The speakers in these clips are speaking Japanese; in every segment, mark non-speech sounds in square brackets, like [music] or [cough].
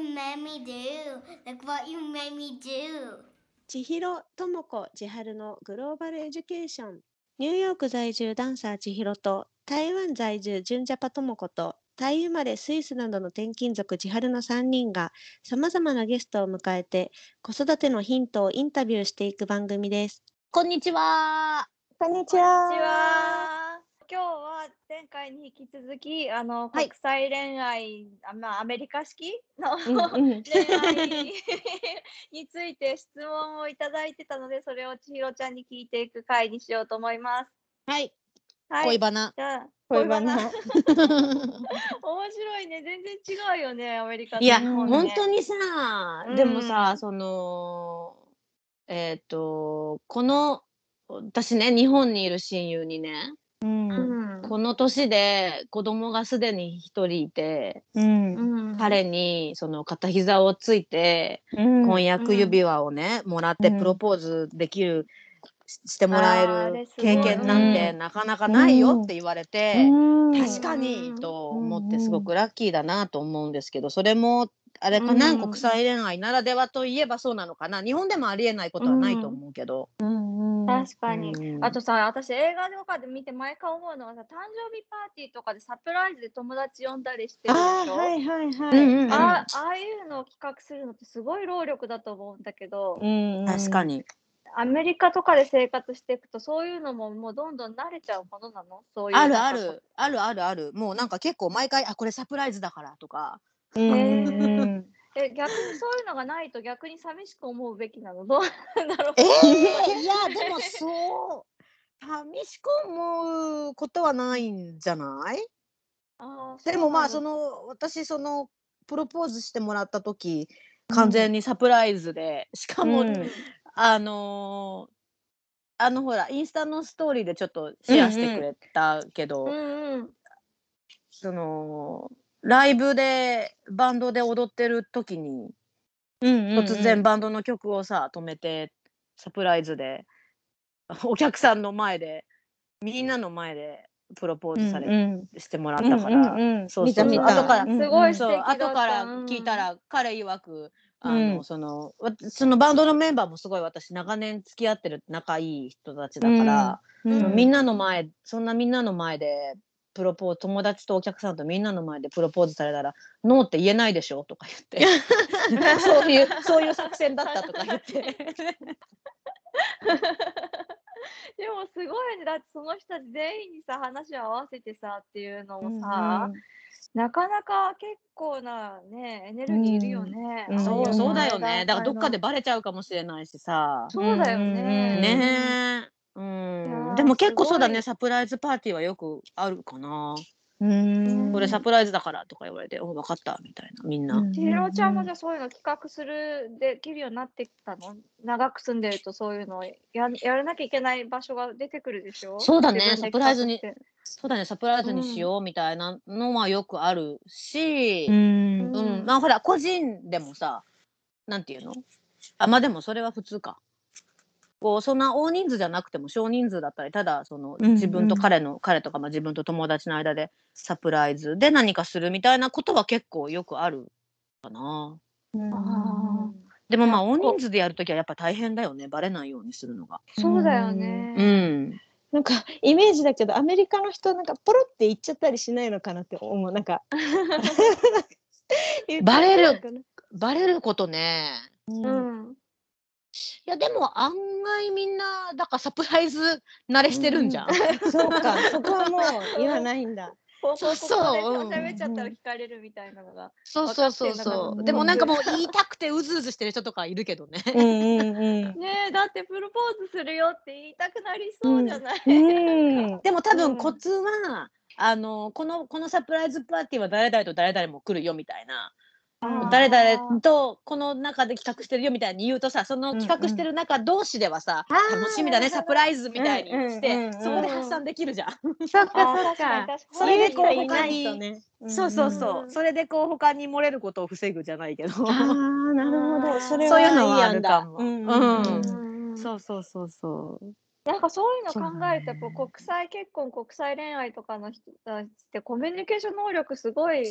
what you made me do? Look what you made me do? 千尋智子千春のグローバルエデュケーションニューヨーク在住ダンサー千尋と台湾在住純ジャパ智子とタイ生まれスイスなどの転勤族千春の3人がさまざまなゲストを迎えて子育てのヒントをインタビューしていく番組です。こんにちは。こんにちこんにちは。今日は前回に引き続き、あの、はい国際恋愛、あまあ、アメリカ式の、うんうん恋愛 [laughs] について質問をいただいてたので、それを千尋ちゃんに聞いていく回にしようと思います。はい。はい。恋バナ。じゃあ、恋バナ [laughs] 面白いね。全然違うよね、アメリカといや、日本ね本当にさ、でもさ、うんその、えっ、と、この、私ね、日本にいる親友にね、うんうん。この年で子供がすでに一人いて、うん。うん、彼にその片膝をついて、うん。婚約指輪をね、もらってうん。プロポーズできる、ししてもらえる経験なんてうん。なかなかないよって言われて、うん。確かにと思ってうんすごくラッキーだなと思うんですけどそれもあれかな、うん。国際恋愛ならではといえばそうなのかな。日本でもありえないことはないと思うけど、確かに。うん。あとさ、私映画とかで見て毎回思うのはさ、誕生日パーティーとかでサプライズで友達呼んだりしてるでしょ？あーはいはいはうんうんうん。あああいうのを企画するのってすごい労力だと思うんだけど、い確かに。アメリカとかで生活していくとそういうのももうどんどん慣れちゃうものなの？そういうあるあるある。あるある。もうなんか結構毎回あこれサプライズだからとかうんへうん。[laughs] え逆にそういうのがないと逆に寂しく思うべきなの？どう？[laughs] なんだろうえー、[laughs] いやでもそう。寂しく思うことはないんじゃない？あーでもまあその。私そのプロポーズしてもらった時完全にサプライズで、しかも、うん。あのーあのほらインスタのストーリーでちょっとシェアしてくれたけど、うんうん。そのライブでバンドで踊ってる時に突然バンドの曲をさ止めてサプライズでお客さんの前でみんなの前でプロポーズされ、してもらったから、そうそうそう。見た見た。後から後からうん聞いたら、彼曰くあの、うん。そのわそのバンドのメンバーもすごい私長年付き合ってる仲いい人たちだから、うん。みんなの前そんなみんなの前でプロポーズ友達とお客さんとみんなの前でプロポーズされたら「ノーって言えないでしょ」とか言って。[laughs] [laughs] そういうそういう作戦だったとか言って。[laughs] でもすごいね。だってその人たち全員にさ話を合わせてさっていうのもさ、なかなか結構なねエネルギーいるよね。うんそううんそうだよね。だからどっかでババレちゃうかもしれないしさ。そうだよね。ねえうん。ーでも結構そうだねサプライズパーティーはよくあるかな。うん。これサプライズだからとか言われて「お分かった」みたいな。みんな、うん。千尋ちゃんもじゃあそういうの企画するできるようになってきたの？長く住んでるとそういうのをややらなきゃいけない場所が出てくるでしょ？そうだねサプライズにそうだねサプライズにしようみたいなのはよくあるし、ううんん。うん。まあほら個人でもさなんていうの？あまあでもそれは普通か。こうそんな大人数じゃなくても少人数だったりただそのうんうん自分と彼の、彼とかまあ自分と友達の間でサプライズで何かするみたいなことは結構よくあるかな。あでもまあ大人数でやるときはやっぱ大変だよねバレないようにするのが。ーそうだよね。うん。なんかイメージだけどアメリカの人なんかポロって言っちゃったりしないのかなって思うなんか [laughs] バレるバレることね。なうん。いやでも案外みんなだからサプライズ慣れしてるんじゃん。[laughs] そうかそこはもう言わないんだ。[laughs] こうこう。こそう喋っちゃったら聞かれるみたいなのが。そうそうそうそう。でもなんかもう言いたくてうずうずしてる人とかいるけどね。うんうん [laughs] ねえだってプロポーズするよって言いたくなりそうじゃない、うん。うん。でも多うん。分コツは、あのこのこのサプライズパーティーは誰々と誰々も来るよみたいな誰々とこの中で企画してるよみたいに言うとさその企画してる中同士ではさ、あー楽しみだねサプライズみたいにして、うんうんうん。うんそこで発散できるじゃん。そっかそっか。確かに確かに。それでこう他にそうそうそう、うんそれでこう他に漏れることを防ぐじゃないけど。ああなるほど。それそういうはのはいあるかも。うんうんうん。そうそうそうそう。なんかそういうの考えるとや国際結婚国際恋愛とかの人たちってコミュニケーション能力すごい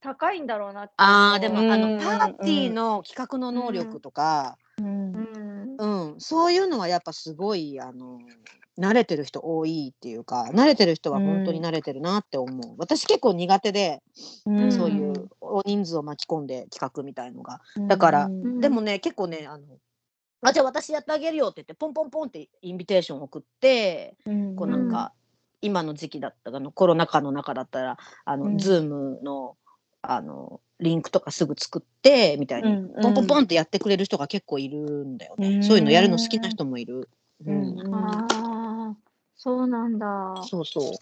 高いんだろうなってあーでも思うあうんのパーティーの企画の能力とか、うんうん。うん。そういうのはやっぱすごいあの慣れてる人多いっていうか慣れてる人は本当に慣れてるなって思う、私結構苦手で、うん。そういう大人数を巻き込んで企画みたいのが、だからうん。でもね結構ねあのあじゃあ私やってあげるよって言ってポンポンポンって invitation 送ってうん。こうなんか、今の時期だったらあのコロナ禍の中だったらあの、うん。ズームのあのリンクとかすぐ作ってみたいに、うんうん。ポンポンポンってやってくれる人が結構いるんだよね、うん。そういうのやるの好きな人もいる、うん。うん。ああそうなんだ。そうそ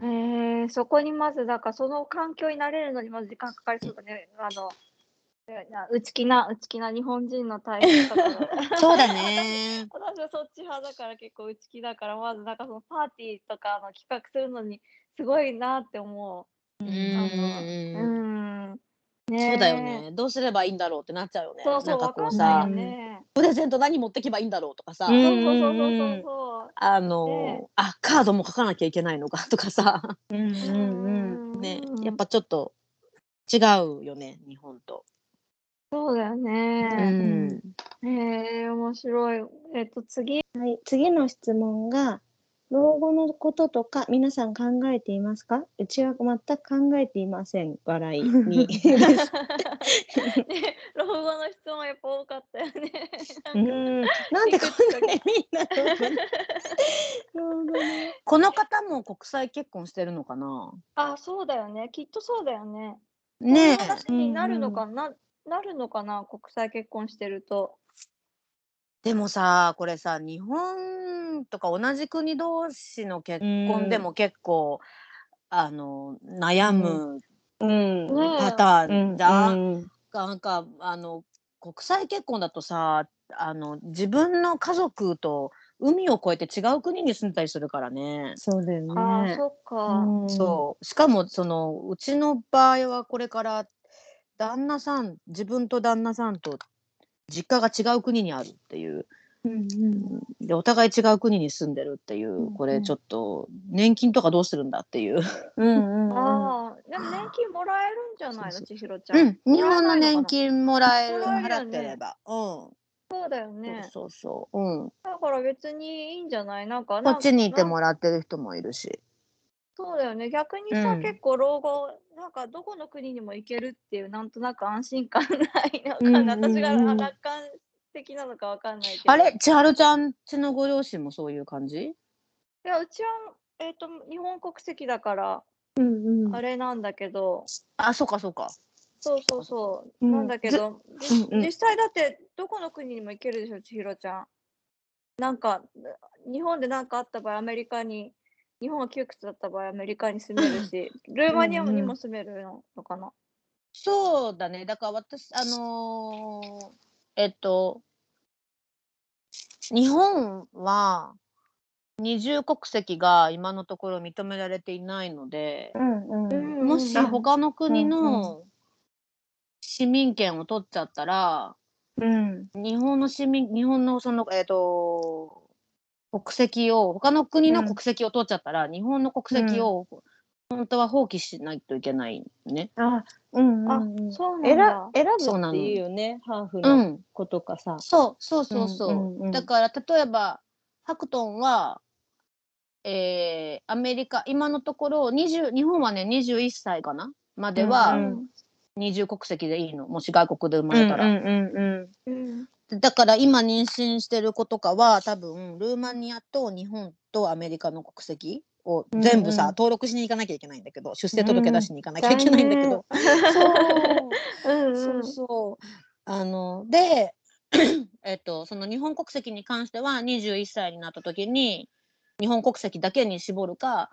う。へえそこにまずだからその環境になれるのにまず時間かかりそうだね。あの内気な内気な日本人のタイプだか。ら [laughs] そうだね。私はそっち派だから結構内気だからまずなんかそのパーティーとかの企画するのにすごいなって思うんう。ううんん。ねそうだよねどうすればいいんだろうってなっちゃうよねそうそう、なんかこうんさね。プレゼント何持ってけばいいんだろうとかさ、うんそうそうそうそうそうあの、ねあカードも書かなきゃいけないのかとかさうんそう。うんねうんやっぱちょっと違うよね日本と。そうだようね。んへえ、面白い。えっと、次。はい、次の質問が老後のこととか皆さん考えていますか？うちは全く考えていません。笑いに。[laughs] ね、老後の質問やっぱ多かったよね。うん。なんでこんなにみんな [laughs] この方も国際結婚してるのかな？あ、そうだよね。きっとそうだよね。ねこういう話になるのかな、なるのかな、国際結婚してると。でもさこれさ日本とか同じ国同士の結婚でも結構、あの悩むパターンじゃん。うん。なんかあの国際結婚だとさあの自分の家族と海を越えて違う国に住んだりするからね。そうだよねああ、そっか。うん。そう。しかもそのうちの場合はこれから旦那さん自分と旦那さんと実家が違う国にあるっていううんうん。でお互い違う国に住んでるっていう、うんこれちょっと年金とかどうするんだっていう、うんうんうん。ああ、でも年金もらえるんじゃないの、千尋ちゃん。うん、日本の年金もらえる払ねってれば、うん。そうだよね。そうそうそう、うん、だから別にいいんじゃない？なんか、こっちにいてらもらってる人もいるし。そうだよね。逆にさ、うん。結構老後、なんかどこの国にも行けるっていう、なんとなく安心感ない。のかな。うんうんうん。私が楽観的なのかわかんないけど。あれ？千春ちゃんちのご両親もそういう感じ？いや、うちは、えっ、と、日本国籍だから、うんうん。あれなんだけど、あそうかそうか。そうそうそう、うん。なんだけど、じうんうん。実際だってどこの国にも行けるでしょ、千尋ちゃん。なんか、日本で何かあった場合、アメリカに、日本が窮屈だった場合、アメリカに住めるし、ルーマニアにも住めるのかな。そうだね。だから私あのーえっと日本は二重国籍が今のところ認められていないので、うんうん。もしうん。他の国うんの市民権を取っちゃったら、うん。日本の市民日本のそのえっ、と国籍を他の国のうん。国籍を取っちゃったら、日本の国籍を本当は放棄しないといけないね。あうんあうんうん。そう選なんだ。選ぶっていうよねハーフうのん、子とかさ。そうそうそうそう。うんうんうん。だから例えばハクトンは、えーアメリカ今のところ20日本はね21歳かな？までうはん。二重国籍でいいの、もし外国で生まれたら。うんうんうん。だから今妊娠してる子とかは多分ルーマニアと日本とアメリカの国籍を全部さ、うん。うん登録しに行かなきゃいけないんだけど出生届出しに行かなきゃいけないんだけど、うん。[laughs] そう。そうそう。あので [clears throat] えっとその日本国籍に関しては21歳になった時に日本国籍だけに絞るか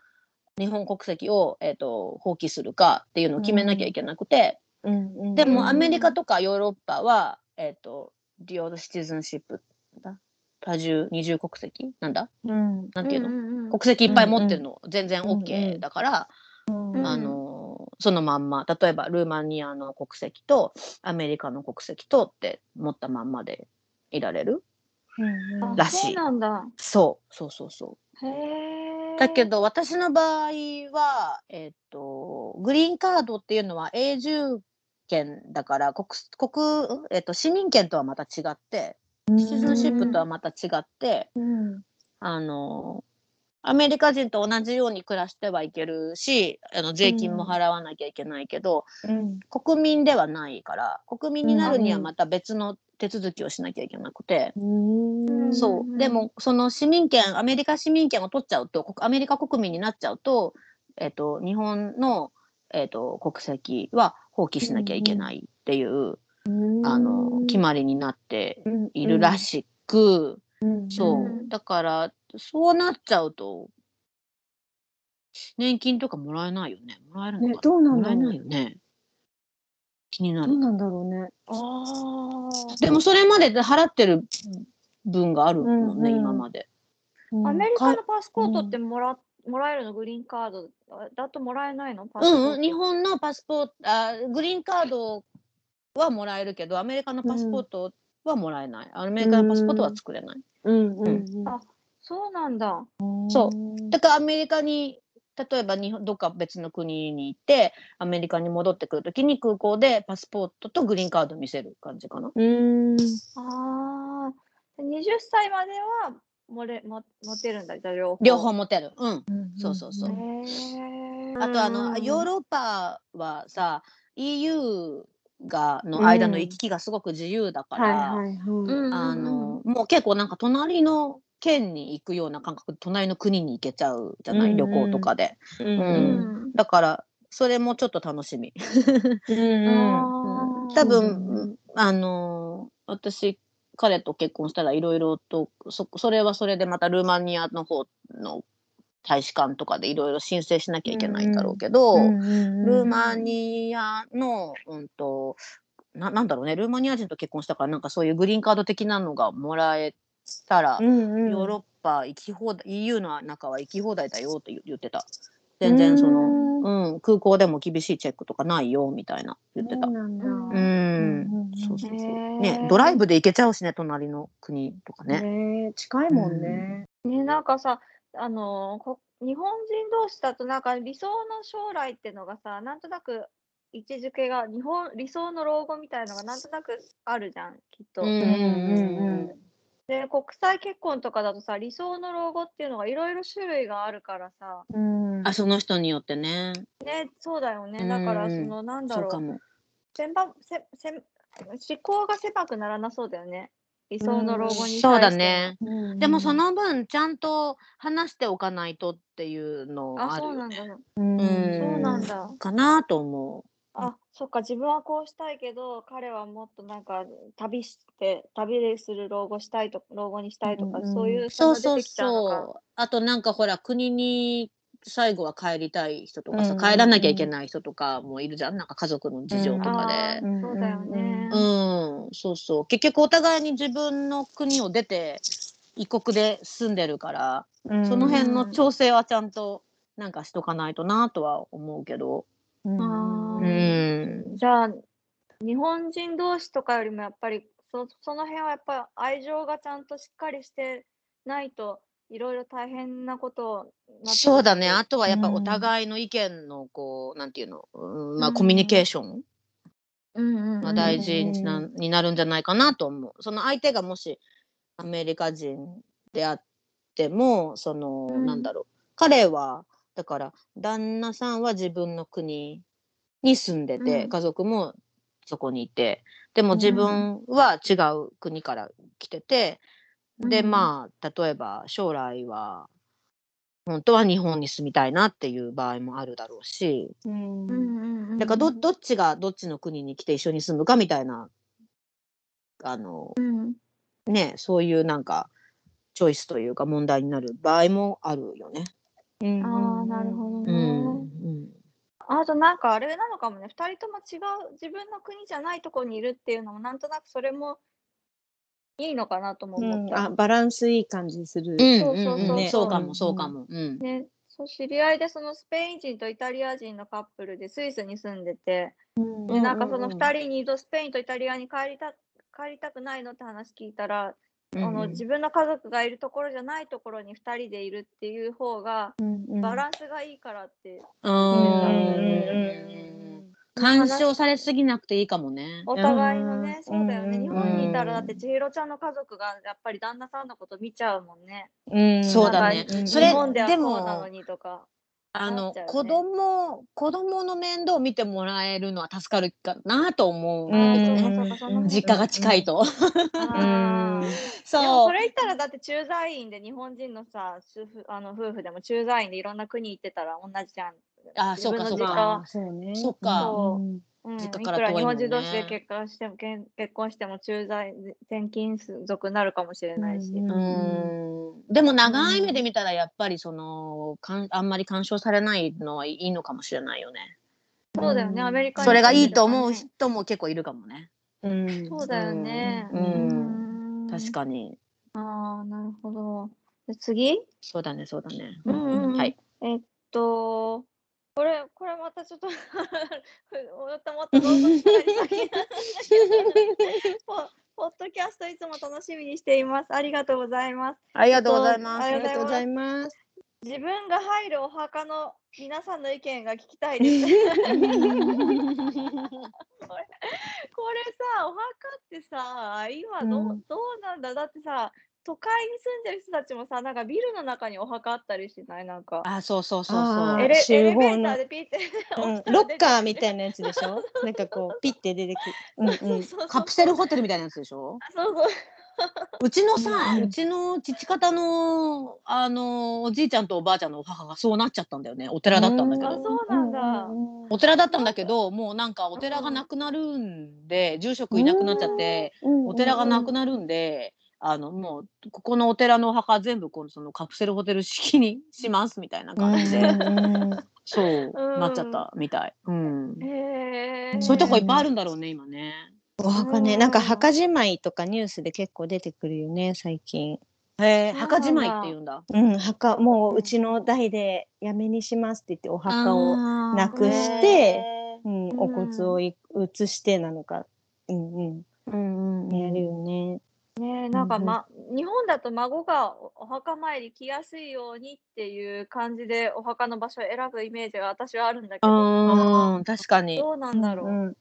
日本国籍を、えっと放棄するかっていうのを決めなきゃいけなくて、うん。うんでうん。もアメリカとかヨーロッパは、えっ、と、デュオールシティズンシップだ多重、二重国籍？なんだ？うん。なんていうの、の国籍いっぱい持ってるの、全然うんうん。OK だから、うんあの、そのまんま、例えばルーマニアの国籍とアメリカの国籍とって持ったまんまでいられるうんうん。らしい。そうなんだ。そう、そうそう。だけど私の場合は、えっ、と、と、グリーンカードっていうのは永住権だから国国、えっと、市民権とはまた違ってシチズンシップとはまた違って、うん。あのアメリカ人と同じように暮らしてはいけるしあの税金も払わなきゃいけないけど、うん。国民ではないから国民になるにはうん。また別の手続きをしなきゃいけなくて、うん。そう。でもその市民権アメリカ市民権を取っちゃうと国アメリカ国民になっちゃうと,、えっと日本の、えっと国籍は放棄しなきゃいけないっていう、あの決まりになっているらしく、うんそう、うんだからそうなっちゃうと年金とかもらえないよね。もらえるのねかどうなんだろうもらえないよね。気になる。どうなんだろうね。ああでもそれまでで払ってる分があるもんね、うんうん。今まで。アメリカのパスポートってもら,、もらえるの？グリーンカード。だともらえないの？パスポート。うんうん。日本のパスポートあグリーンカードはもらえるけどアメリカのパスポートはもらえない、アメリカのパスポートは作れない、うん。うん。うん。あそうなんだ。そう。だからアメリカに例えば日本どっか別の国に行ってアメリカに戻ってくるときに空港でパスポートとグリーンカード見せる感じかな。うん。ああ20歳まではもれも持てるんだ両方。両方持てる。うん。そうそうそう。へえあとあのヨーロッパはさ EU がの間の行き来がすごく自由だから、あのもう結構なんか隣の県に行くような感覚で隣の国に行けちゃうじゃない、旅行とかで。ううん。うん。だからそれもちょっと楽しみ。多分、あの私彼と結婚したらいろいろとそそれはそれでまたルーマニアの方の大使館とかでいろいろ申請しなきゃいけないんだろうけど、ルーマニアの、うんとななんだろうね。ルーマニア人と結婚したからなんかそういうグリーンカード的なのがもらえたら、ヨーロッパ行き放題 EU の中は行き放題だよって言言ってた。全然その、うん、空港でも厳しいチェックとかないよみたいな言ってた。そうなんそうそうそう。ね、ドライブで行けちゃうしね、隣の国とかね。ね近いもんね。ねなんかさあのこ日本人同士だとなんか理想の将来っていうのがさなんとなく位置づけが日本理想の老後みたいのがなんとなくあるじゃんきっと。うんうんで国際結婚とかだとさ理想の老後っていうのがいろいろ種類があるからさ。うん。あ、その人によってね。ねそうだよね。だからうん。そのなんだろう。そうかも。狭せせ思考が狭くならなそうだよね理想の老後に対してそうだね。うんでもその分、ちゃんと話しておかないとっていうのああるよそうなんだね。うんうんそうなんだかなと思あそっか自分はこうしたいけど彼はもっとなんか旅して旅でする老後したいと老後にしたいとか、うんうんそういうう。そうそうそう。あとなんかほら、国に最後は帰りたい人とかさ、うん帰らなきゃいけない人とかもいるじゃん。なんか家族の事情とかで。あーそうだよね、うん、そうそう。結局お互いに自分の国を出て異国で住んでるから、その辺の調整はちゃんとなんかしとかないとなとは思うけど。うん。じゃあ日本人同士とかよりもやっぱりそその辺はやっぱ愛情がちゃんとしっかりしてないといろいろ大変なことになそうだね。あとはやっぱうんお互いの意見のこう、なんていうの、うんまあうん。コミュニケーションうんうんうん。が大事にな,、になるんじゃないかなと思う。その相手がもしアメリカ人であっても、その、うん。なんだろう。彼は、だから旦那さんは自分の国に住んでて、うん。家族もそこにいて、でも自分は違う国から来てて、で、うん。まあ、例えば将来は、本当は日本に住みたいなっていう場合もあるだろうし、うん。うんうんうんだからどどっちがどっちの国に来て一緒に住むかみたいな、あの、うん。ね、そういうなんか、チョイスというか問題になる場合もあるよね。うんああなるほどうね、ん。うん。あとなんかあれなのかもね。2人とも違う自分の国じゃないとこにいるっていうのもなんとなくそれもいいのかなともう思った、んあバランスいい感じする。うんそうそうそうう。んね。そうかも、うんそうかも。うん。ね、そう知り合いでそのスペイン人とイタリア人のカップルでスイスに住んでて、うん。でなんかそのうん2人にとスペインとイタリアに帰りた帰りたくないのって話聞いたらあの自分の家族がいるところじゃないところに2人でいるっていう方がバランスがいいからって、うんうん干渉されすぎなくていいかもね。お互いのね、うん。そうだよね、うん。日本にいたらだって千尋ちゃんの家族がやっぱり旦那さんのこと見ちゃうもんね。うん。そうだね。それ日本ではでそうもなのにとか。あの、子供子供の面倒を見てもらえるのは助かるかなと思う実家が近いと。あー。でもそそれ言ったらだって駐在員で日本人のさあの夫婦でも駐在員でいろんな国行ってたら同じじゃん。あそうかそうかは。そうねそっかいくら日本人同士で結婚しても結結婚しても駐在転勤族になるかもしれないし。うんうんでも長い目で見たらやっぱりそのかんあんまり干渉されないのはいいのかもしれないよね。そうだよね、アメリカにそれがいいと思う人も結構いるかもね。うんそうだよね。うんん確かに。ああ、なるほど。で次？そうだねそうだね。うんうんうんはい。えっと、これ、これまたちょっと [laughs] もっともっとどうぞしたり先なんだけどポポッドキャストいつも楽しみにしています。ありがとうございます。ありがとうございます。ありがとうございます。自分が入るお墓の皆さんの意見が聞きたいです。[laughs] これさ、お墓ってさ、今どう,、うんどうなんだ？だってさ、都会に住んでる人たちもさ、なんかビルの中にお墓あったりしない？なんか。あそうそうそうそあうエ。レエ集レベーターでピッてうんロッカーみたいなやつでしょ？なんかこう [laughs] ピッて出てくる。うんうん。そうそうカプセルホテルみたいなやつでしょ？そうそう。うちのさ、ううんちの父方のあのおじいちゃんとおばあちゃんのお墓がそうなっちゃったんだよね。お寺だったんだけあどそうなんだ。お寺だったんだけどもうなんかお寺がなくなるんで住職いなくなっちゃってお寺がなくなるんであのもうここのお寺のお墓全部このそのカプセルホテル式にしますみたいな感じで、[laughs] そううん。なっちゃったみたい、うん、へえ。そういうとこいっぱいあるんだろうね今ね。お墓ね、なんか墓じまいとかニュースで結構出てくるよね、最近。へえ墓じまいって言うんだ。うん、墓、もううちの代でやめにしますって言ってお墓を、なくしてへうん、うんお骨をい移してなのか、うんうん、ーうんうん。やるよね。ねえなんかま、日本だと孫がおお墓参り来やすいようにっていう感じでお墓の場所を選ぶイメージが私はあるんだけど、うん確かに。どうなんだろう。うん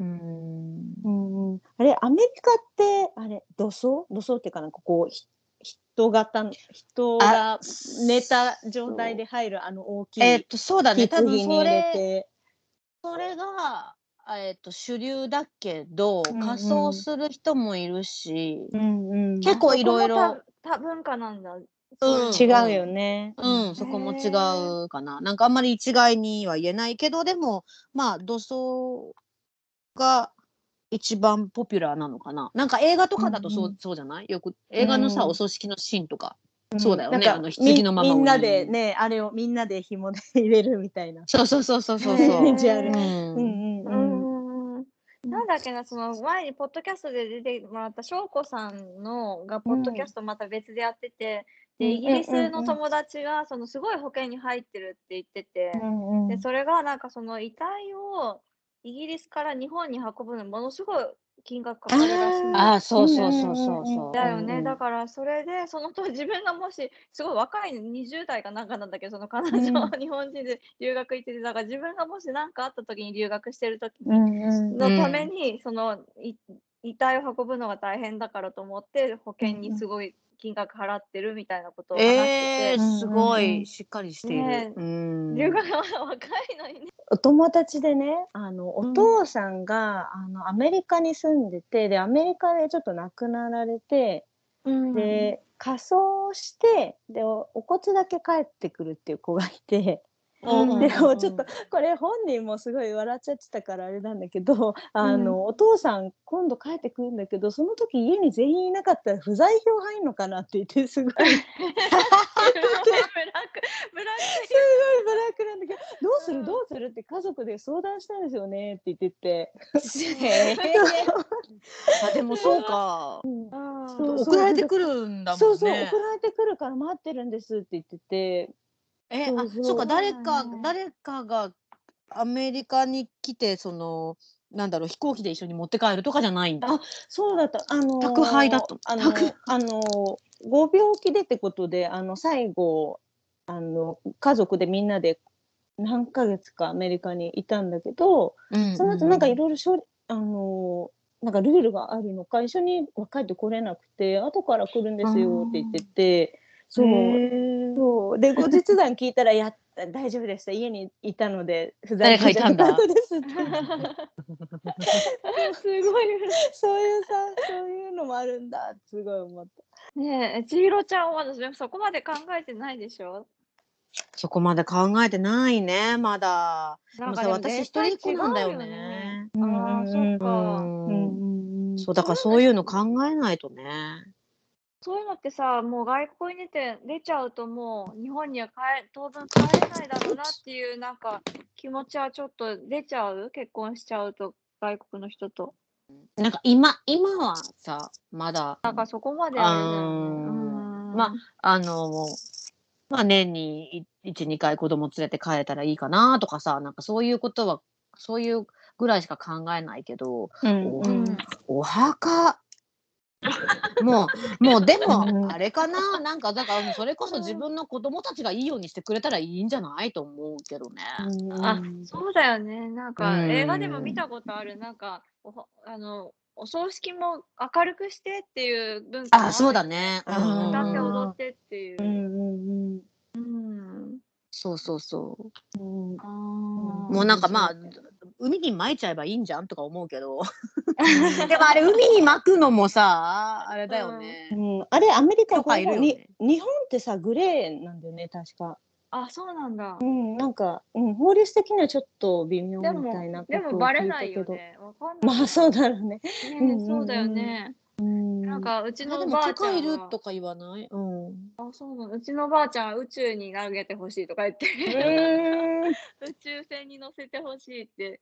うん。うんうん、あれ、アメリカって、あれ、土葬？土葬っていうかなんかこう、ひ人型の、人が寝た状態で入るあの大きいえっとそうだね。多棺分そに入れれて。それがえっと主流だけどうんうん仮装する人もいるし、うんうん、結構いろいろ多多文化なんだ。うん違うよね。うん、そこも違うかな。なんかあんまり一概には言えないけど、でも、まあ、土葬が一番ポピュラーなのかな。なんか映画とかだとそう,、うんうんそうじゃない？よく映画のさ、うんお葬式のシーンとか。そうだよねあの棺のままみみんなでね、あれをみんなで紐で入れるみたいな。そうそうそうそうそうそう。[laughs] イメージあるうんうんうんううん。だっけな、その前にポッドキャストで出てもらった翔子さんのがポッドキャストまた別でやってて、うんでイギリスの友達がそのすごい保険に入ってるって言ってて、うんうん。でそれがなんかその遺体をイギリスから日本に運ぶのにものすごい金額かかるらしいああ、そうそうそうそうそう。だよね、うんだからそれでその当時 [laughs] 自分がもしすごい若い20代かなんかなんだけどその彼女は日本人で留学行っててだから自分がもし何かあった時に留学してる時うんうんのために、そのい遺体を運ぶのが大変だからと思って保険にすごい金額払ってるみたいなことを話してて、えー、すごうんうん。うい。んしっかりしている。ねうん。留学がまだ若いのにね。お友達でねあのお父さんが、あのアメリカに住んでてでアメリカでちょっと亡くなられて、で仮装してでおお骨だけ帰ってくるっていう子がいて。うんでもちょっとこれ本人もすごい笑っちゃってたからあれなんだけどあの、お父さん今度帰ってくるんだけどその時家に全員いなかったら不在票入んのかなって言ってすごい。すごい。ブラック。ブラックブラックなんだけどどうする？どうする？って家族で相談したんですよねって言って。て、[laughs] あでもそうか。送られてくるんだもんね。そうそう送られてくるから待ってるんですって言っててえあそうそうそうか誰か誰かがアメリカに来てそのなんだろう飛行機で一緒に持って帰るとかじゃないんだ。あそうだった。あのー宅配だとあのあのーご病気でってことで、あの最後あの家族でみんなで何ヶ月かアメリカにいたんだけど、うんその後なんかいろいろしょあのーなんかルールがあるのか一緒には帰ってこれなくて後から来るんですよって言ってて、そう。そう。で後日談聞いたらや大丈夫でした。家にいたので不在誰かいたんだ。じゃなかったです。ごい。そういうさそういうのもあるんだ。すごい思った。ねえ、千尋ちゃんは私でもそこまで考えてないでしょ？そこまで考えてないねまだ。でもさでも私一人っ子なんだよね。そうだからそういうの考えないとね。そういうのってさ、もう外国に出て出ちゃうともう日本には帰当分帰れないだろうなっていうなんか気持ちはちょっと出ちゃう？結婚しちゃうと外国の人と。なんか今今はさまだなんかそこまであれだよね。まあのまあ年に12回子供連れて帰れたらいいかなとかさなんかそういうことはそういうぐらいしか考えないけどうんうんお墓 [laughs] もうもうでうんもあれかな？なんかだからそれこそ自分の子供たちがいいようにしてくれたらいいんじゃない？と思うけどね。あ、そうだよね。なんかうん映画でも見たことある。なんかおほあのお葬式も明るくしてっていう文化もあそうだね。歌って踊ってっていうう。んうんうん。そうそうそう。うんもうなんかまあ海に撒いちゃえばいいんじゃんとか思うけどでもあれ海に撒くのもさあれだよね。うんあれアメリカ許可いるね日本ってさグレーなんだよね確か。あ、そうなんだう。んなんか、うん、法律的にはちょっと微妙みたいなことでを聞いたけど。もバレないよね。わかんない。まあそうだろうね。ねうんうんうんそうだよね。うんなんかうちのばあちゃ許可いるんはとか言わない、うん、あ、そうなの。うちのばあちゃんは宇宙に投げてほしいとか言って、うん宇宙船に乗せてほしいって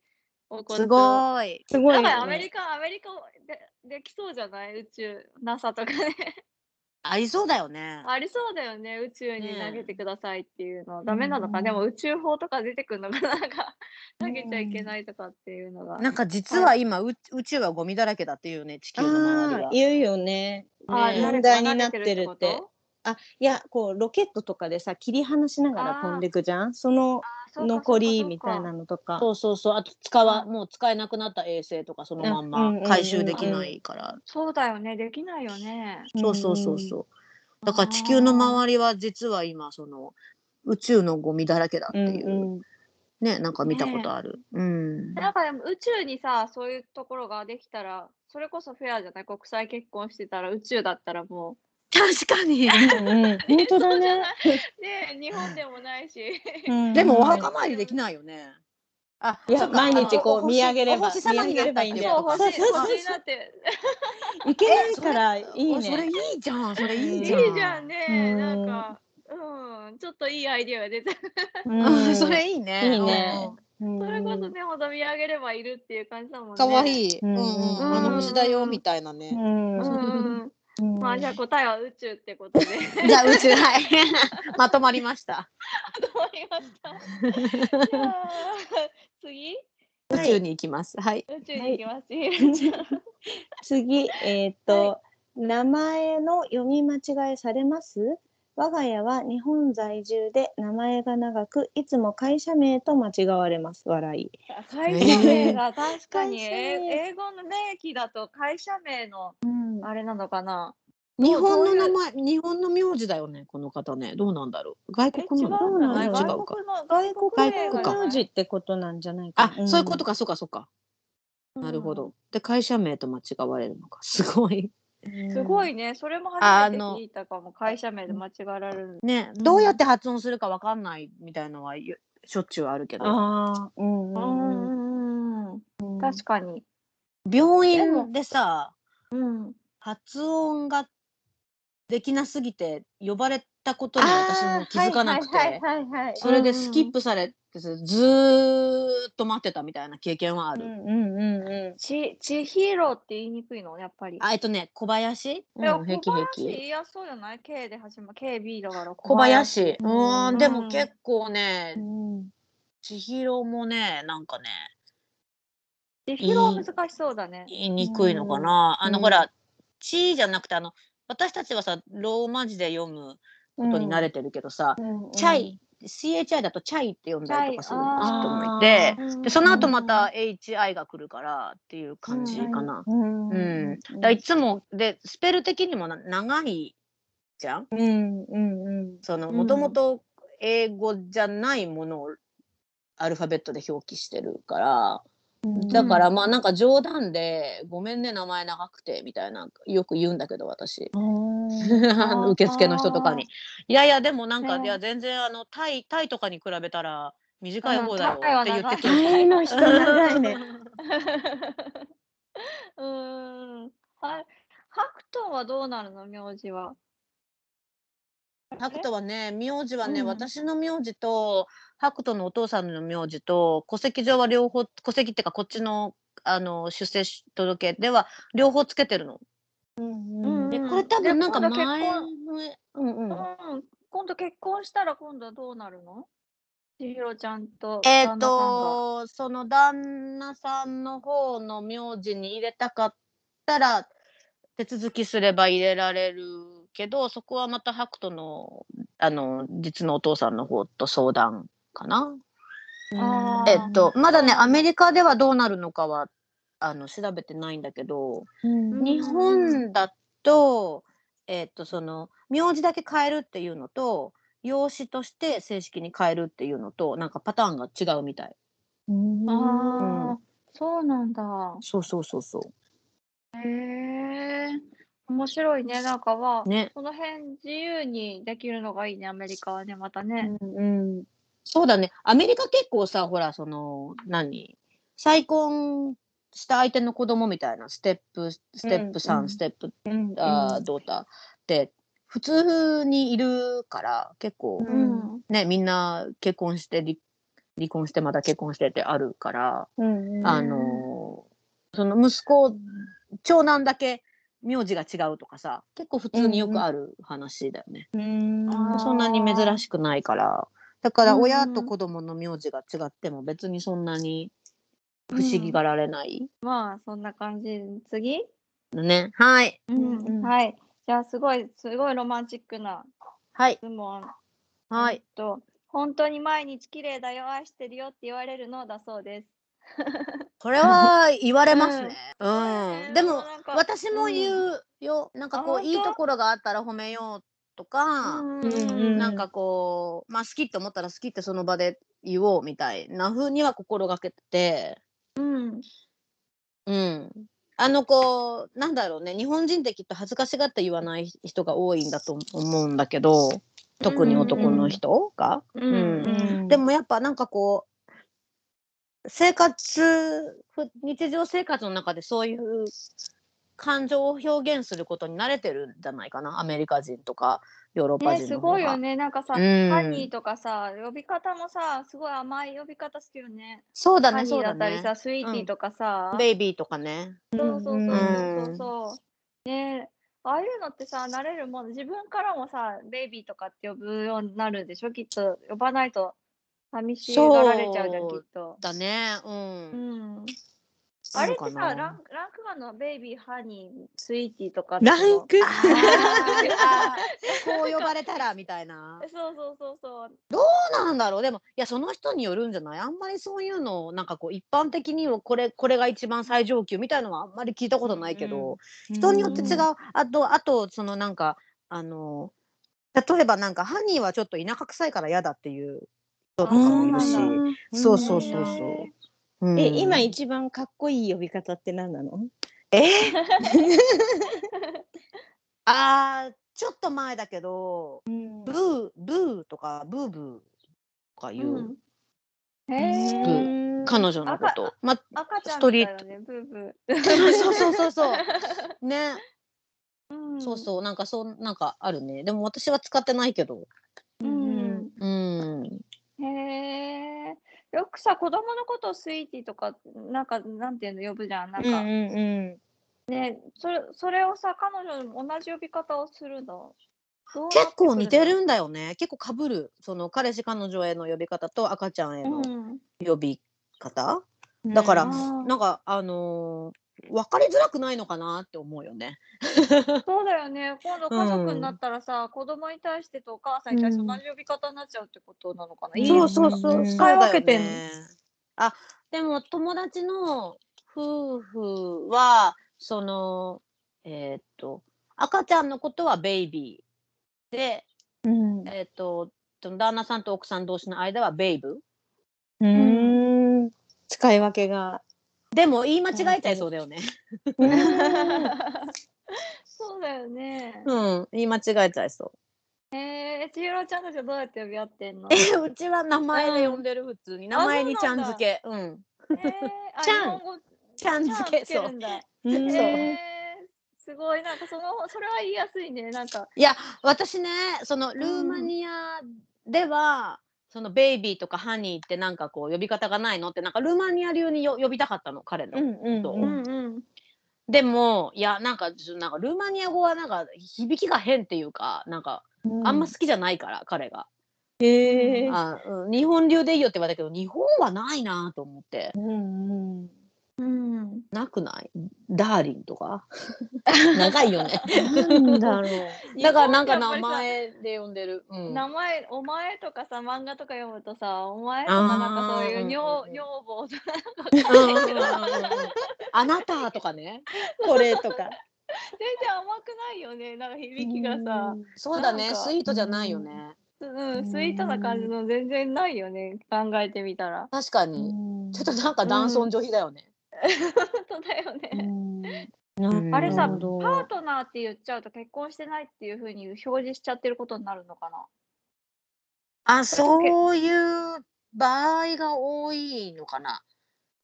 怒って。すごい。すごいよね。アメリカ、アメリカでできそうじゃない？宇宙、NASA とかね。ありそうだよね。ありそうだよね、宇宙に投げてくださいっていうの。ダメなのか、うんでも宇宙法とか出てくるのかな、なんか、[laughs] 投げちゃいけないとかっていうのが。なんか実は今、う宇宙はゴミだらけだっていうね地球の周りは。言うよね。あね問題になってるってこ。あいやこうロケットとかでさ切り離しながら飛んでいくじゃん？その残りみたいそうかなのとか。そうそうそうあと使わうんもう使えなくなった衛星とかそのまんうんうんうんまうん回収できないから。そうだよね、できないよね。そうそうそうそう。だから地球の周りは実は今その宇宙のゴミだらけだってうんいう、うんねなんか見たことある。うん。なんかでも宇宙にさ、そういうところができたら、それこそフェアじゃない？国際結婚してたら宇宙だったらも確かに。うんうん本当だね。う、[laughs] ね日本でもないし。うんでもお墓参りできないよね。あいや毎日こう見上げれば見上げればいいんだよそう、欲しい、そうそうそう欲しいなって。いけないからいいあそれいね。いじゃん。それいいいいじゃん。じゃんね。なんか、うん、ちょっといいアイディアが出た。うんそれいいね。いいねそれこそね、ほど見上げればいるっていう感じだもんね。かわいい。ううんんうん。あの星だよみたいなうね。んうん。うんまあじゃあ答えは宇宙ってことで。じゃあ宇宙はい。[laughs] まとまりました。終わりました。次？宇宙に行きます。はい。宇宙に行きます。ひろちゃん次えっと名前の読み間違えされます？我が家は日本在住で名前が長くいつも会社名と間違われます笑い会社名が確かに、英語の名機だと会社名のあれなのかな？日本の名前、日本の名字だよね、この方ね。どうなんだろう？外国の違う外か。国の外国外国か名字ってことなんじゃないかあ、そういうことか、か、そうか、そうか。なるほど。で、会社名と間違われるのか。[laughs] すごい。うんすごいね。それも初めてあの聞いたかも。会社名で間違えられる。ね、どうやって発音するかわかんないみたいのはよしょっちゅうあるけど。ああうんううんうんんうんうん確かに。病院でさ、うん。発音ができなすぎて呼ばれたことに私も気づかなくて、それでスキップされてずーっと待ってたみたいな経験はある。うんうんうんうち、ちひろって言いにくいの？やっぱり。あ、えっとね、小林？いや、うん、平気平小林？言気。いやすそうじゃない ?K で始まる。KB だから小林。ううんでもうん結構ね、ん千尋もね、なんかね、千尋は難しそうだね。言いにくいのかな。あの、うんほら、チーじゃなくて、あの、私たちはさ、ローマ字で読むことに慣れてるけどさ、チャイ、CHI だとチャイって読んだりとかする人もいて、で、その後また HI が来るからっていう感じかな。うんうん。だいつも、で、スペル的にもな長いじゃん？うんうんうん。その、うん。もともと英語じゃないものをアルファベットで表記してるから、だからまあなんか冗談で「ごめんね名前長くて」みたいなよく言うんだけど私 [laughs] 受付の人とかに「いやいやでもなんかねいや全然あのタイタイとかに比べたら短い方だよ」って言ってくタるイの人長いね。[laughs] [laughs] うーん。はい。ハクトンはどうなるの名字は。ハクトはね名字はね、うん。私の名字とハクトのお父さんの名字と戸籍上は両方戸籍っていうかこっちのあの出生届では両方つけてるの。うんでこれ多分なんか前結婚。うんうん。うん。今度結婚したら今度はどうなるの？千尋ちゃんとえっ、旦那さんが。と、その旦那さんの方の名字に入れたかったら、手続きすれば入れられるけど、そこはまたハクトの、あの、実のお父さんの方と相談かな。えっと、まだね、アメリカではどうなるのかは、あの、調べてないんだけど、ん日本だと、えっと、その、名字だけ変えるっていうのと、養子として正式に変えるっていうのと、なんかパターンが違うみたい。ああ、そうなんだ。そうそうそうそへえ。面白いね。なんかは、う。ね。この辺自由にできるのがいいね、アメリカはね、またね。うんそうだね。アメリカ結構さ、ほら、その、何？再婚した相手の子供みたいな、ステップ、ステップ3、うんうんステップ、うんあードーターって、普通にいるから、結構、うんね、みんな結婚して離、離婚してまた結婚してってあるから、うんあのーその息子、長男だけ名字が違うとかさ、結構普通によくある話だよね。うんあーそんなに珍しくないから。だからうん親と子供の名字が違っても別にそんなに不思議がられない。まあ、そんな感じ。次？ね。はい。うんうんはい。じゃあ、すごい、すごいロマンチックなはい。質問。はいえっ。と、本当に毎日綺麗だよ、愛してるよって言われるのだそうです。これは言われますね。ううんん。でも私も言うよ。なんかこういいところがあったら褒めようとか、なんかこう、まあ好きって思ったら好きってその場で言おうみたいな風には心がけてて、うん。うん。あのこう、なんだろうね、日本人ってきっと恥ずかしがって言わない人が多いんだと思うんだけど、特に男の人が。でもやっぱなんかこう、生活、ふ日常生活の中でそういう感情を表現することに慣れてるんじゃないかな、アメリカ人とかヨーロッパね、す人の方が。ごいよね。なんかさ、うんハニーとかさ、呼び方もさ、すごい甘い呼び方してるよね。そうだね、ハニーそうだったりさ、スイーティーとかさ。ベイビーとかね。そうそうそううんそうそう。ねああいうのってさ、慣れるもん、自分からもさ、ベイビーとかって呼ぶようになるでしょ？きっと、呼ばないと寂しがられちゃうじゃん、きっと。だね、う。うん。ん。あれってさ、ランクランクガンのベイビー、ハニー、スイーティーとかランク？こう呼ばれたらみたいな。[laughs] そうそうそうそう。そうなんだろう。でもいやその人によるんじゃない？あんまりそういうのをなんかこう一般的にはこれこれが一番最上級みたいのはあんまり聞いたことないけど、人によって違う、あとあとそのなんかあの例えばなんかハニーはちょっと田舎臭いから嫌だっていう。人とかもいるし。あそうそうそうそう。そうんえ、今一番かっこいい呼び方って何なの？え？[laughs] あーちょっと前だけどブーブーとかブーブーとかいう、うん。彼女のこと、ま赤ちゃんストリート。[laughs] そうそうそうそう [laughs] ね。そうそう。なんかそうなんかあるね。でも私は使ってないけど。うん。うんへえ。よくさ、子供のことをスイーティーとか、なんか、なんていうの呼ぶじゃん。なんか、うんね、それ、それをさ、彼女も同じ呼び方をするの？どうなって結構似てるんだよね結構かぶるその彼氏彼女への呼び方と赤ちゃんへのうん。呼び方、だからうんあーなんかあのー分かりづらくないのかなって思うよね。そうだよね。今度家族になったらさ、子供に対してとお母さんに対してうん同じ呼び方になっちゃうってことなのかな。うん。いいそうそうそう。うん。使い分けてんの。そうだよねあでも友達の夫婦はそのえーっと赤ちゃんのことはベイビーで、うん。えーっと旦那さんと奥さん同士の間はベイブ？うん。使い分けが。でも言い間違えちゃいそうだよね。そうだよね。うん言い間違えちゃいそう。えー、千尋ちゃんたちはどうやって呼び合ってんの？えうちは名前で呼んでる普通に名前にちゃん付け。うん。えー、あちゃんちゃん付けそう。うんえー、すごいなんかそのそれは言いやすいねなんかいや私ねそのルーマニアでは、そのベイビーとかハニーってなんかこう呼び方がないの？ってなんかルーマニア流によ呼びたかったの？彼の。うんうんそう。うんうん。でもいやなんかちょなんかルーマニア語はなんか響きが変っていうかなんかあんま好きじゃないから、彼が、へえ。あ、うん。日本流でいいよって言われたけど日本はないなと思って。うんうん。うんなくない？ダーリンとか？[laughs] 長いよね。なんだろう。だからなんか名前で呼んでる。うん名前お前とかさ漫画とか読むとさお前とかなんかそういう女女房とかあなたとかね。これとか。全然甘くないよねなんか響きがさ、そうだね。スイートじゃないよね。うん、スイートな感じの全然ないよね考えてみたら確かうに。んちょっとなんか男尊女卑だよね。本当だよね、あれさパートナーって言っちゃうと結婚してないっていうふうに表示しちゃってることになるのかな？あ、そういう場合が多いのかな。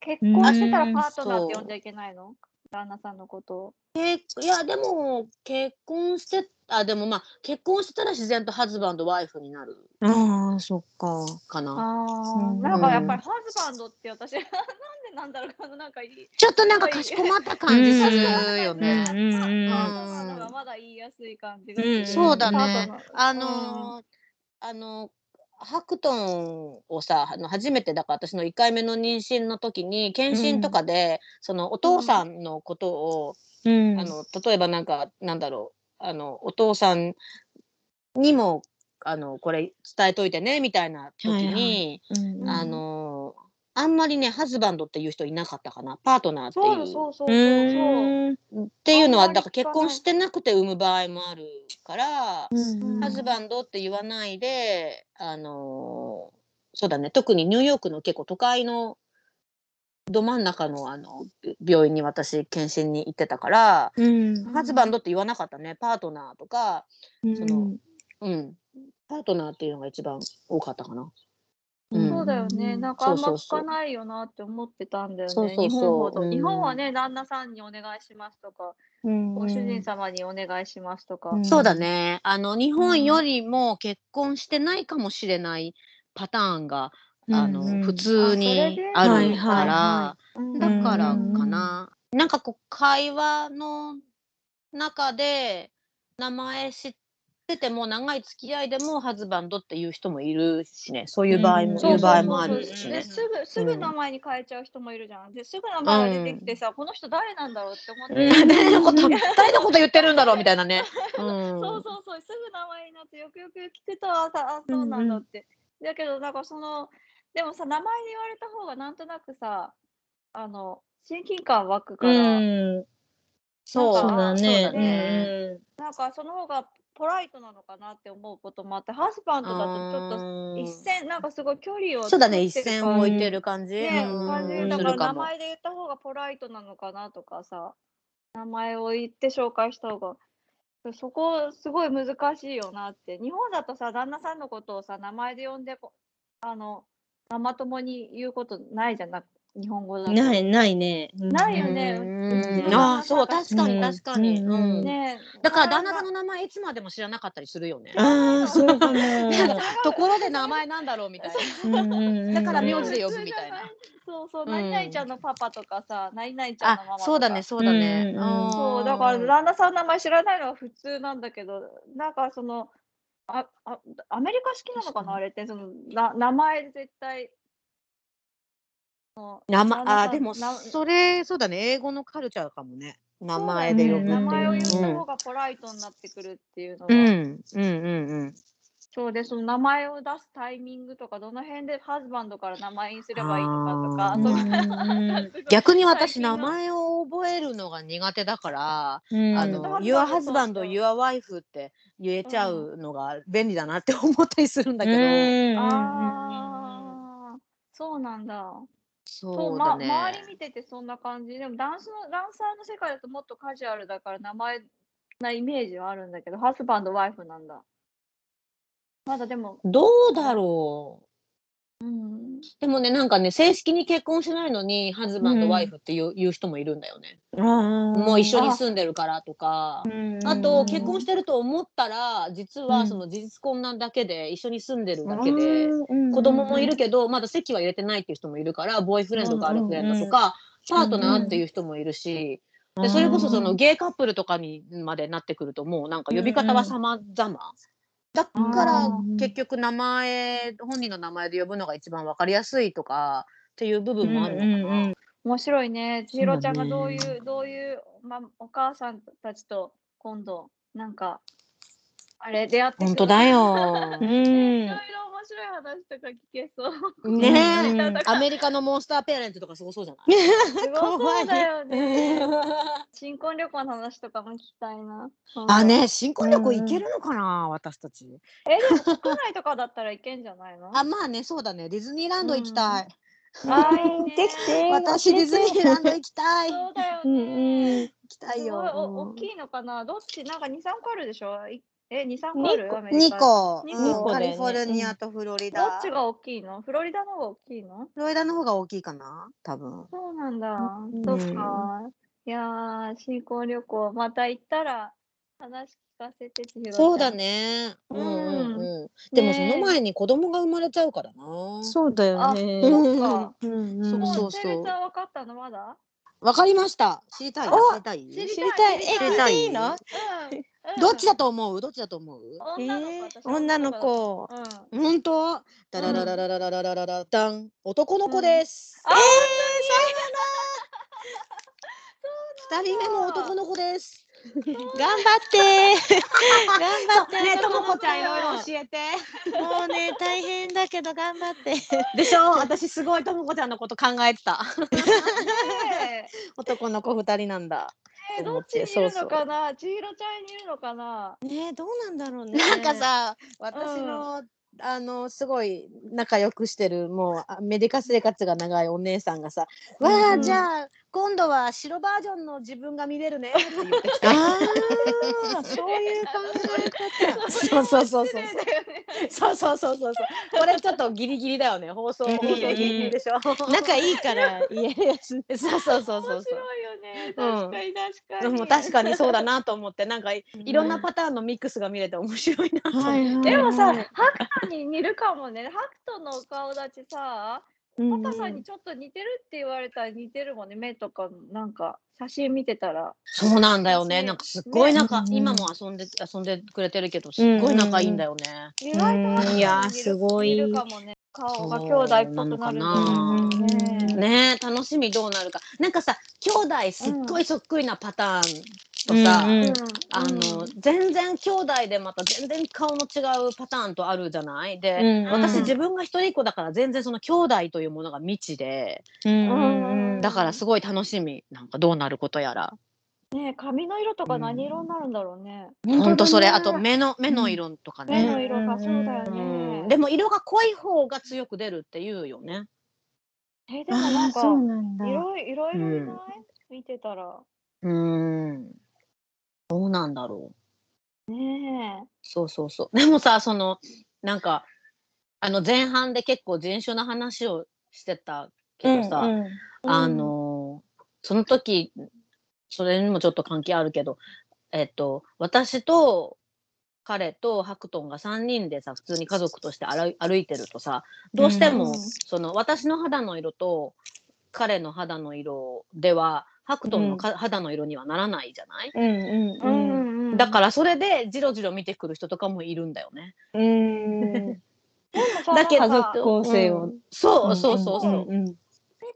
結婚してたらうんパートナーって呼んじゃいけないの？旦那さんのことを。けいやでも結婚してあでもまあ結婚してたら自然とハズバンドワイフになるああ、そっか。かな。あうん。なんかやっぱりハズバンドって私 [laughs] なんでなんだろうかななんかいいちょっとなんかかしこまった感じするよね。うんうんうんパートナーの方がまだ言いやすい感じがする。うん。そうだね。あのーあのハクトンをさあの初めてだから私の1回目の妊娠の時に検診とかで、そのお父さんのことを、うん。あの例えばなんかなんだろうあのお父さんにもあのこれ伝えといてねみたいな時に、はいうんあのあんまりねハズバンドっていう人いなかったかなパートナーっていう。そうそうそうそうう。ん。っていうのはだから結婚してなくて産む場合もあるから、うんハズバンドって言わないであのーそうだね特にニューヨークの結構都会のど真ん中のあの病院に私検診に行ってたから、うんハズバンドって言わなかったねパートナーとかそのうんパートナーっていうのが一番多かったかな。うんそうだよね。なんかあんま聞かないよなって思ってたんだよね。そうそうそう日本ほど。うん日本はね、旦那さんにお願いしますとか、うんご主人様にお願いしますとか。うんそうだねあの日本よりも結婚してないかもしれないパターンが、あのうん普通にあるはいかはいら。だからうんかな。なんかこう会話の中で名前知ってても長い付き合いでもハズバンドっていう人もいるしね。そういう場合も、うんいう場合もあるしね。ですぐすぐ名前に変えちゃう人もいるじゃん。ですぐ名前が出てきてさ、この人誰なんだろうって思って。うん誰のこと、誰のこと言ってるんだろうみたいなね。[laughs] うん。そうそうそう、すぐ名前になってよくよく聞くと、あ、さあそうなんだって。だけど、なんかその、でもさ、名前で言われた方がなんとなくさ、あの、親近感湧くから、うん。そう。そうだね。なんかその方がポライトなのかなって思うこともあって、ハズバンドだとちょっと一線、なんかすごい距離をそうだね、一線を置いてる感じ。ね、うん感じうん。だから名。前で言った方がポライトなのかなとかさ、名前を言って紹介した方が、そこすごい難しいよなって。日本だとさ、旦那さんのことをさ、名前で呼んでこ、あの、ママ友に言うことないじゃんな、日本語だと。ないないね。ないよねうんうちんああ、そう、確かに、うん確かに。うんうんねだから旦那さんのの名前いつまでも知らなかったりするよね。ああ、そうかも。[laughs] ところで名前なんだろうみたいな。だから名字で呼ぶみたいな。そうそう、うん何々ちゃんのパパとかさ、何々ちゃんのママあ、とか。そうだね、そうだね。うんあーそう、だから旦那さんの名前知らないのは普通なんだけど、なんかその、ああアメリカ式なのかな、あれって、そのな名前で絶対。名前なあでもなそれそうだね。英語のカルチャーかもね。名前で呼ぶっていう。名前を言ったうん。方がポライトになってくるっていうのが、うん。うんうんうんそうでその名前を出すタイミングとかどの辺でハズバンドから名前にすればいいのかとか [laughs] 逆に私名前を覚えるのが苦手だから、うん。あうんの Your husband, your wife って言えちゃうのが便利だなって思ったりするんだけど、ああそうなんだ。そそうね。周り見ててそんな感じ。でもダンスのダンサーの世界だともっとカジュアルだから名前なイメージはあるんだけどハズバンドワイフなんだまだでも。どうだろう。うん。でもねなんかね正式に結婚しないのにハズバンド、うん。ワイフって言う言う人もいるんだよね。ももう一緒に住んでるからとか。あと結婚してると思ったら実はその事実婚なだけで一緒に住んでるだけで子供もいるけどまだ籍は入れてないっていう人もいるからボーイフレンドガールフレンドとかパートナーっていう人もいるしでそれこそそのゲイカップルとかにまでなってくるともうなんか呼び方は様々だからうん結局名前本人の名前で呼ぶのが一番わかりやすいとかっていう部分もあるのかな。うんうんうん。面白いね。千尋ちゃんがどういそうだうどういう、ま、お母さんたちと今度なんかあれ出会って本当だよ。[laughs] う。いろいろ面白い話とか聞けそう。ねうんえ、アメリカのモンスターペアレントとかすごそうじゃない？[laughs] すごそうだよね。新婚旅行の話とかも聞きたいな。あね、新婚旅行行けるのかな、私たち。えでも国内とかだったらいけんじゃないの？[laughs] あ、まあね、そうだね、ディズニーランド行きたい。あーいいね。できて。私ディズニーランド行きたい。行そうだようんね、うん。きたいすごいよ。お大きいのかな？どっち？なんか2、3個あるでしょ？いえ、2、3個ある？アメリ二カ個、二うん個カリフォルニアとフロリどダ。っちが大きいの？フロリダの方が大きいの？フロリダの方が大きいかな、多分。そうなんだ。うんそっか。いやー、新婚旅行、また行ったら話聞かせて、そうだ。ね。うんうんうん。でもその前に子供が生まれちゃうからな。そうだよあ、ね。そ。うんそうもそう分かったの？まだ？わかりました。知りたい。知おりたい？知りたい。え、知りたい聞いの？どっちだと思う？どっちだと思う？女の子、え女の。子。うん。本当？ダララララララララララダン男の子です。あ、二人目も男の子です。[laughs] 頑張って。[laughs] 頑張って。ねともこちゃんいろいろ教えて。もうね大変だけど頑張って。[laughs] でしょ？私すごいともこちゃんのこと考えてた。ね男の子二人なんだ。ええどっちにいるのかな？千尋ちゃんにいるのかな？ねどうなんだろうね。なんかさ、私の、あのすごい仲良くしてるもうアメリカ生活が長いお姉さんがさ「わあ、うんじゃあ今度は白バージョンの自分が見れるね」って言ってきてああそういう考え方。そうそうそうそうそうそうそうそうそうこれちょっとギリギリだよね放送放送ギリギリでしょ仲いいから言えるやつね。そうそうそうそう面白いよね。うん確かに確かに。確かにそうだなと思ってなんかいいろんなパターンのミックスが見れて面白いなでもさ、ハクトに似るかもね。ハクトの顔立ちさ、うんパパさんにちょっと似てるって言われたら似てるもんね。目とかなんか写真見てたら。そうなんだよね。ね。なんかすっごい仲、ね。今も遊んで遊んでくれてるけどすっごい仲いいんだよね、意外とハクトに似るいやすごい似るかもね。顔が兄弟っぽくなるなのかな。ねねえ。楽しみどうなるか。なんかさ兄弟すっごいそっくりなパターンとさ、うんうん。うん。あの全然兄弟でまた全然顔の違うパターンとあるじゃない？で、うん私うん。自分が一人っ子だから全然その兄弟というものが未知で。うんうんうん。だからすごい楽しみ。なんかどうなることやら。ね髪の色とか何色になるんだろうね。ほんとそれ。あと本目の目の色とか目ね、の色がそうだようね。ん。でも色が濃い方が強く出るって言うよね。えで当だねもなんかあーそうなんだ。いろいろいろいない、うん。見てたら。うんどうなんだろうねそうそうそう。[laughs] でもさ、その、なんか、あの前半で結構人種の話をしてたけどさ、うんうんえ。あのーその時、それにもちょっと関係あるけど、えっと、私と彼とハクトンが3人でさ、普通に家族として歩いてるとさ、どうしても、うんその私の肌の色と彼の肌の色では、ハクトンのか、肌の色にはならないじゃない、うんうんううん。んうん、だからそれでジロジロ見てくる人とかもいるんだよね。うん。[laughs] [laughs] だけど家族構成を。そうそうそうそう。んんセッ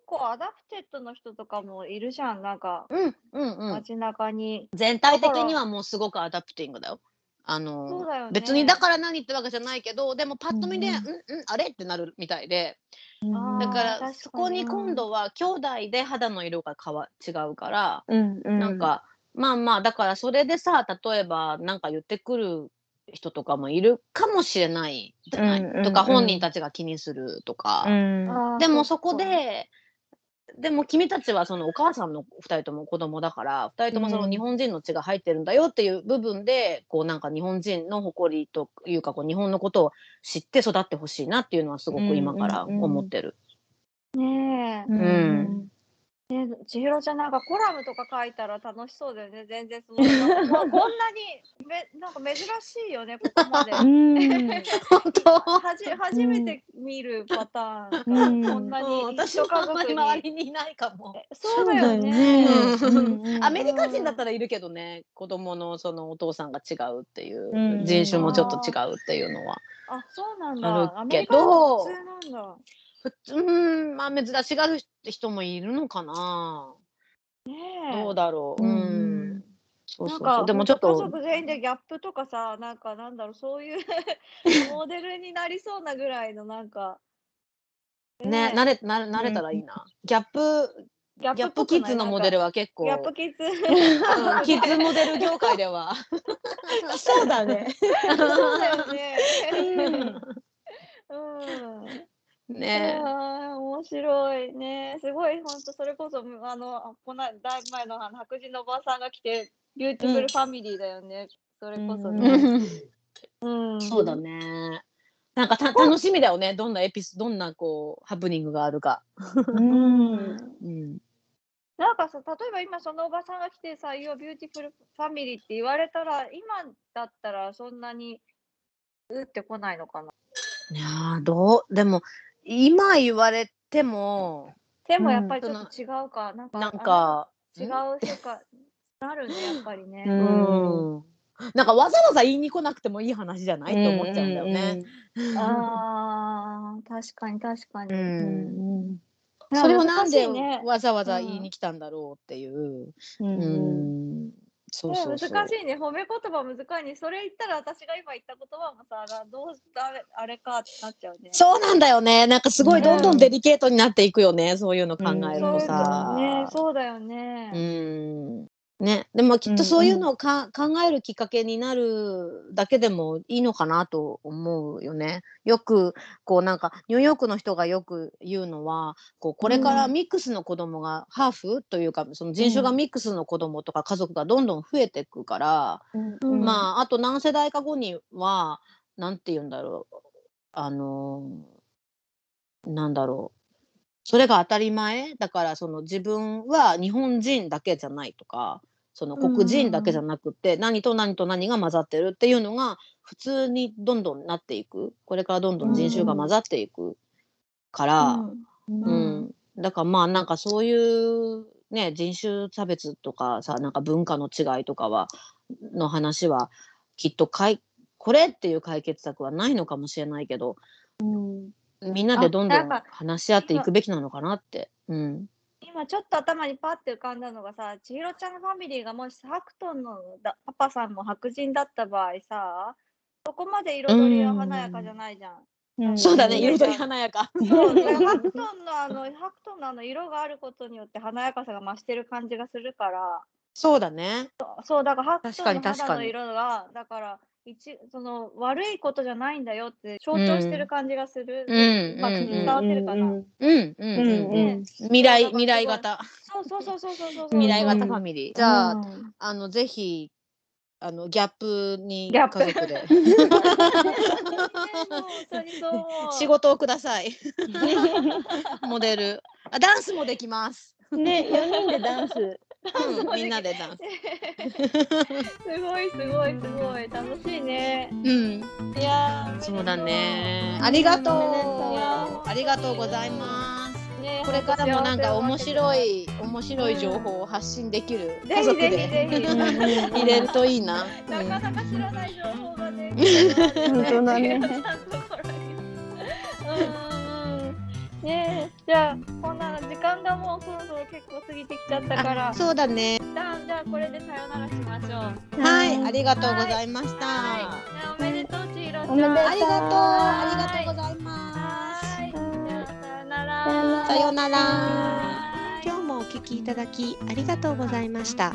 構 adopted の人とかもいるじゃん、なんかうんうんうん。街中に。全体的にはもうすごく adopting だよ。あそのね。別にだから何ってわけじゃないけどでもパッと見で、ううん。ん、うんあれってなるみたいで。だからそこに今度は兄弟で肌の色が変わ違うから、うんうん。なんかまあまあだからそれでさ例えばなんか言ってくる人とかもいるかもしれないじゃない、うんうんうん。とか本人たちが気にするとか、うん。でもそこででも君たちはそのお母さんの2人とも子供だから2人ともそのうん日本人の血が入ってるんだよっていう部分で、こうなんか日本人の誇りというかこう日本のことを知って育ってほしいなっていうのはすごく今から思ってる。ねえ。んね千尋ちゃんなんかコラムとか書いたら楽しそうだよね。全然そのなんかもうこんなにめなんか珍しいよね [laughs] ここまで。うん本当はじ初めて見るパターン、うんこんなに一家あんまり族に周りにいないかも。そうだよね。うんアメリカ人だったらいるけどね子供のそのお父さんが違うっていう、うん人種もちょっと違うっていうのは。あそうなんあだ。アメリるけどカは普通なんだ。ふつうんまあ珍しがる人もいるのかな。ねどうだろう。ううんん。そうなんかそうそう。でもちょっと家族全員でギャップとかさなんかなんだろうそういう [laughs] モデルになりそうなぐらいのなんかね慣れ慣れ慣れたらいいな。ギャップギャップキッズのモデルはは結構ギャップキッズうんキッズモデル業界では。そうだね。[laughs] そうだよね。うんうんねあー面白いね。すごい、本当それこそ、あの、このだいぶ前のあの白人のおばさんが来て、 beautiful family だよね。それこそうんね。うんそうだね。なんかた楽しみだよね。どんなエピスどんなこうハプニングがあるか。うんうん。なんかさ、例えば今そのおばさんが来てさ、You're beautiful family って言われたら、今だったらそんなに、うってこないのかな。いやーどうでも今言われてもでもうんやっぱりちょっと違うか。なんか、なんか違う世界、なるね、やっぱりね。ううんん。なんかわざわざ言いに来なくてもいい話じゃないって思っちゃうんだよね。ああ、確かに確かに。う。うんんそれをなんでわざわざ言いに来たんだろうっていう。ううんん。そうねそうそう。難しいね褒め言葉難しいねそれ言ったら私が今言った言葉もさなどうあれあれかってなっちゃうねそうなんだよね。なんかすごいどんどんデリケートになっていくよね。そういうの考えるそうとさ。ねそうだよね、うん。ね、でもきっとそういうのをか、考えるきっかけになるだけでもいいのかなと思うよね。よくこうなんかニューヨークの人がよく言うのはこうこれからミックスの子供が、ハーフというかその人種がミックスの子供とか家族がどんどん増えていくから、うんまああと何世代か後にはなんて言うんだろう。あのなんだろうそれが当たり前。だからその自分は日本人だけじゃないとかその黒人だけじゃなくて、何と何と何が混ざってるっていうのが普通にどんどんなっていく。これからどんどん人種が混ざっていくから、うん。だからまあなんかそういうね人種差別とかさなんか文化の違いとかはの話はきっとかいこれっていう解決策はないのかもしれないけどみんなでどんどん話し合っていくべきなのかなって。うん今ちょっと頭にパッて浮かんだのがさ千尋ちゃんのファミリーがもしハクトンのだパパさんも白人だった場合さそこまで彩りは華やかじゃないじゃん。んそうだねうん彩り華やか。そうでハクトンのあのハクトンのあの色があることによって華やかさが増してる感じがするからそうだね。そうだからハクト確かンの肌のに確かに色がだから一その悪いことじゃないんだよって象徴してる感じがする。うん。まく伝わってるかな。うん。うん。うん。うん。ね。未来そう未来型。そうそうそうそうそうそう。未来型うんファミリー。じゃあうん。あのぜひあのギャップにギャップ。家族で。[laughs] 仕事をください。モデル。あダンスもできます。[laughs] ね、四人でダンス。[laughs] うん [laughs] みんなでダンス。すごいすごいすごい楽しいね。うんいやーそうだ。ね。ありがとう。ありがとうございます。ねこれからもなんか面白い。い面白い情報を発信できるぜ家族ひぜひぜでひ。入れるといいな。なかなか知らない情報がね。本当だねうんうんうん。ね。えじゃあこんなの時間がもうそろそろ結構過ぎてきちゃったから。あそうだね。一旦じゃあこれでさよならしましょう。はい、ありがとうございました。おめでとうちひろちゃん。おめでとうありがとう、はありがとうございます。はい。じゃあさよなら。さようなら。はい。今日もお聞きいただきありがとうございました。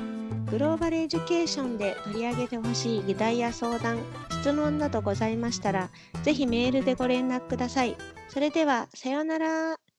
グローバルエデュケーションで取り上げてほしい議題や相談、質問などございましたら、ぜひメールでご連絡ください。それでは、さようなら。